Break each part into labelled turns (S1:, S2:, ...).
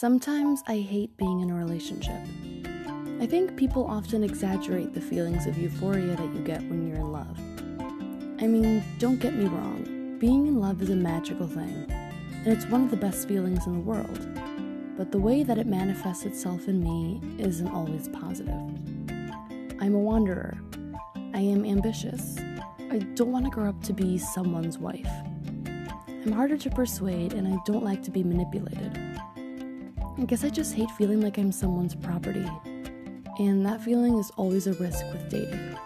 S1: Sometimes I hate being in a relationship. I think people often exaggerate the feelings of euphoria that you get when you're in love. I mean, don't get me wrong, being in love is a magical thing, and it's one of the best feelings in the world. But the way that it manifests itself in me isn't always positive. I'm a wanderer. I am ambitious. I don't want to grow up to be someone's wife. I'm harder to persuade, and I don't like to be manipulated. I guess I just hate feeling like I'm someone's property. And that feeling is always a risk with dating.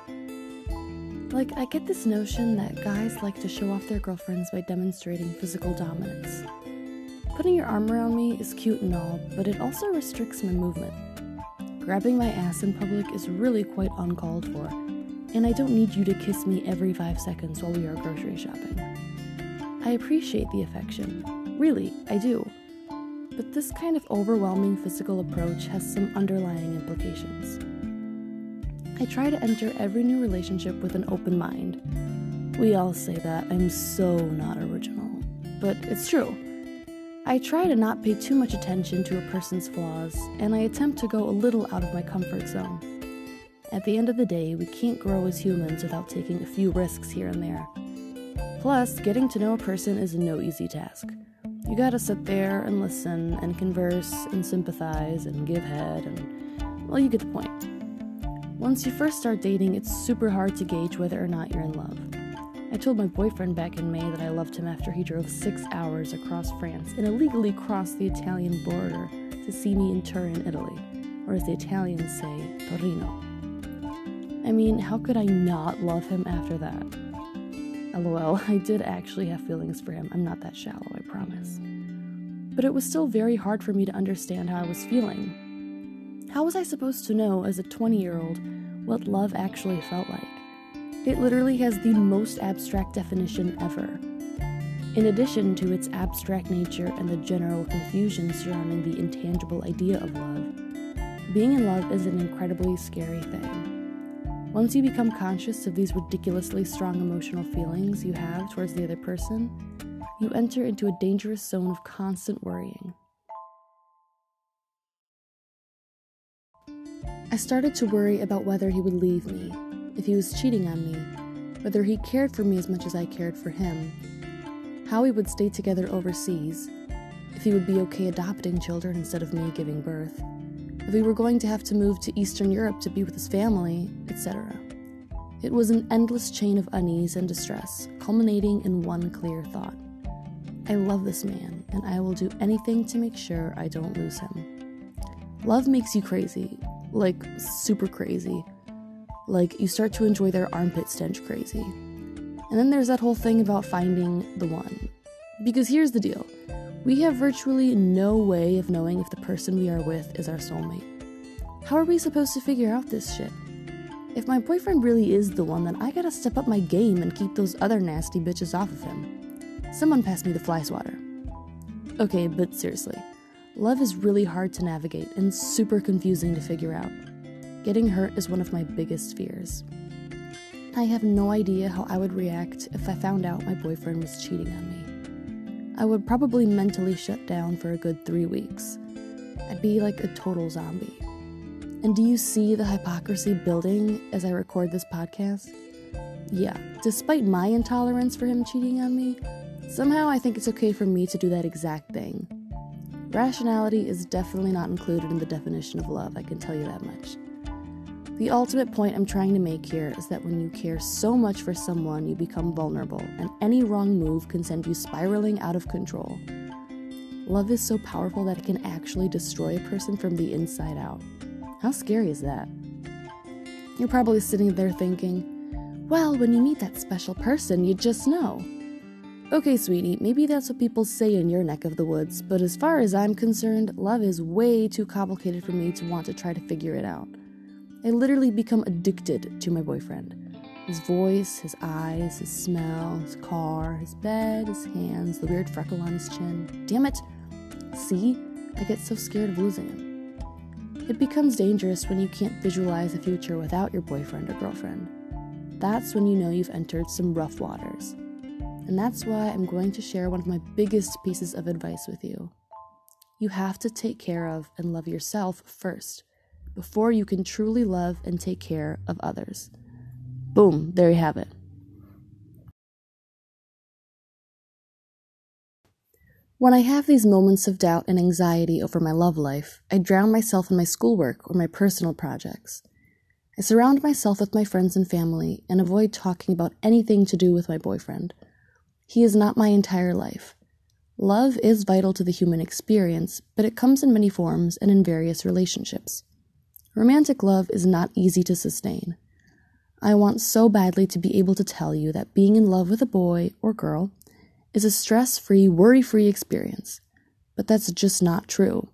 S1: Like, I get this notion that guys like to show off their girlfriends by demonstrating physical dominance. Putting your arm around me is cute and all, but it also restricts my movement. Grabbing my ass in public is really quite uncalled for, and I don't need you to kiss me every five seconds while we are grocery shopping. I appreciate the affection. Really, I do. But this kind of overwhelming physical approach has some underlying implications. I try to enter every new relationship with an open mind. We all say that I'm so not original, but it's true. I try to not pay too much attention to a person's flaws, and I attempt to go a little out of my comfort zone. At the end of the day, we can't grow as humans without taking a few risks here and there. Plus, getting to know a person is no easy task. You gotta sit there and listen and converse and sympathize and give head and, well, you get the point. Once you first start dating, it's super hard to gauge whether or not you're in love. I told my boyfriend back in May that I loved him after he drove six hours across France and illegally crossed the Italian border to see me in Turin, Italy, or as the Italians say, Torino. I mean, how could I not love him after that? LOL, I did actually have feelings for him. I'm not that shallow, I promise. But it was still very hard for me to understand how I was feeling. How was I supposed to know, as a 20 year old, what love actually felt like? It literally has the most abstract definition ever. In addition to its abstract nature and the general confusion surrounding the intangible idea of love, being in love is an incredibly scary thing. Once you become conscious of these ridiculously strong emotional feelings you have towards the other person, you enter into a dangerous zone of constant worrying. I started to worry about whether he would leave me, if he was cheating on me, whether he cared for me as much as I cared for him, how we would stay together overseas, if he would be okay adopting children instead of me giving birth if we were going to have to move to Eastern Europe to be with his family, etc. It was an endless chain of unease and distress, culminating in one clear thought I love this man, and I will do anything to make sure I don't lose him. Love makes you crazy, like super crazy. Like you start to enjoy their armpit stench crazy. And then there's that whole thing about finding the one. Because here's the deal we have virtually no way of knowing if the person we are with is our soulmate. How are we supposed to figure out this shit? If my boyfriend really is the one, then I gotta step up my game and keep those other nasty bitches off of him. Someone pass me the fly swatter. Okay, but seriously, love is really hard to navigate and super confusing to figure out. Getting hurt is one of my biggest fears. I have no idea how I would react if I found out my boyfriend was cheating on me. I would probably mentally shut down for a good three weeks. I'd be like a total zombie. And do you see the hypocrisy building as I record this podcast? Yeah, despite my intolerance for him cheating on me, somehow I think it's okay for me to do that exact thing. Rationality is definitely not included in the definition of love, I can tell you that much. The ultimate point I'm trying to make here is that when you care so much for someone, you become vulnerable, and any wrong move can send you spiraling out of control. Love is so powerful that it can actually destroy a person from the inside out. How scary is that? You're probably sitting there thinking, well, when you meet that special person, you just know. Okay, sweetie, maybe that's what people say in your neck of the woods, but as far as I'm concerned, love is way too complicated for me to want to try to figure it out. I literally become addicted to my boyfriend. His voice, his eyes, his smell, his car, his bed, his hands, the weird freckle on his chin. Damn it! See? I get so scared of losing him. It becomes dangerous when you can't visualize a future without your boyfriend or girlfriend. That's when you know you've entered some rough waters. And that's why I'm going to share one of my biggest pieces of advice with you. you have to take care of and love yourself first before you can truly love and take care of others. Boom, there you have it. When I have these moments of doubt and anxiety over my love life, I drown myself in my schoolwork or my personal projects. I surround myself with my friends and family and avoid talking about anything to do with my boyfriend. He is not my entire life. Love is vital to the human experience, but it comes in many forms and in various relationships. Romantic love is not easy to sustain. I want so badly to be able to tell you that being in love with a boy or girl is a stress free, worry free experience, but that's just not true.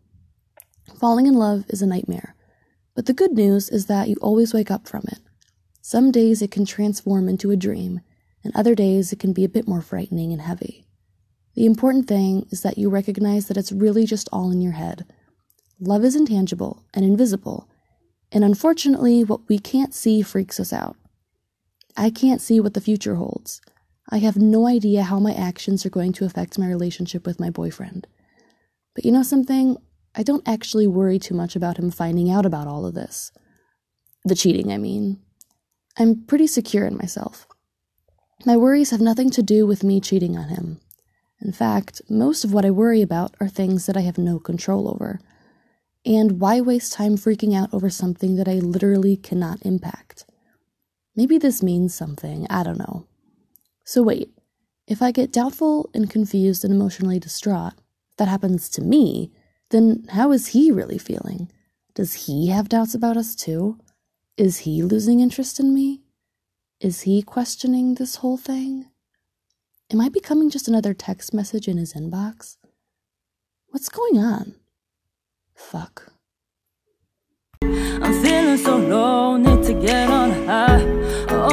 S1: Falling in love is a nightmare, but the good news is that you always wake up from it. Some days it can transform into a dream, and other days it can be a bit more frightening and heavy. The important thing is that you recognize that it's really just all in your head. Love is intangible and invisible, and unfortunately, what we can't see freaks us out. I can't see what the future holds. I have no idea how my actions are going to affect my relationship with my boyfriend. But you know something? I don't actually worry too much about him finding out about all of this. The cheating, I mean. I'm pretty secure in myself. My worries have nothing to do with me cheating on him. In fact, most of what I worry about are things that I have no control over. And why waste time freaking out over something that I literally cannot impact? Maybe this means something, I don't know. So, wait, if I get doubtful and confused and emotionally distraught, if that happens to me, then how is he really feeling? Does he have doubts about us too? Is he losing interest in me? Is he questioning this whole thing? Am I becoming just another text message in his inbox? What's going on? Fuck. I'm feeling so low, need to get on high.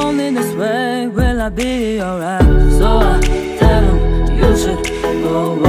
S1: Only this way will I be alright. So I tell him you should go.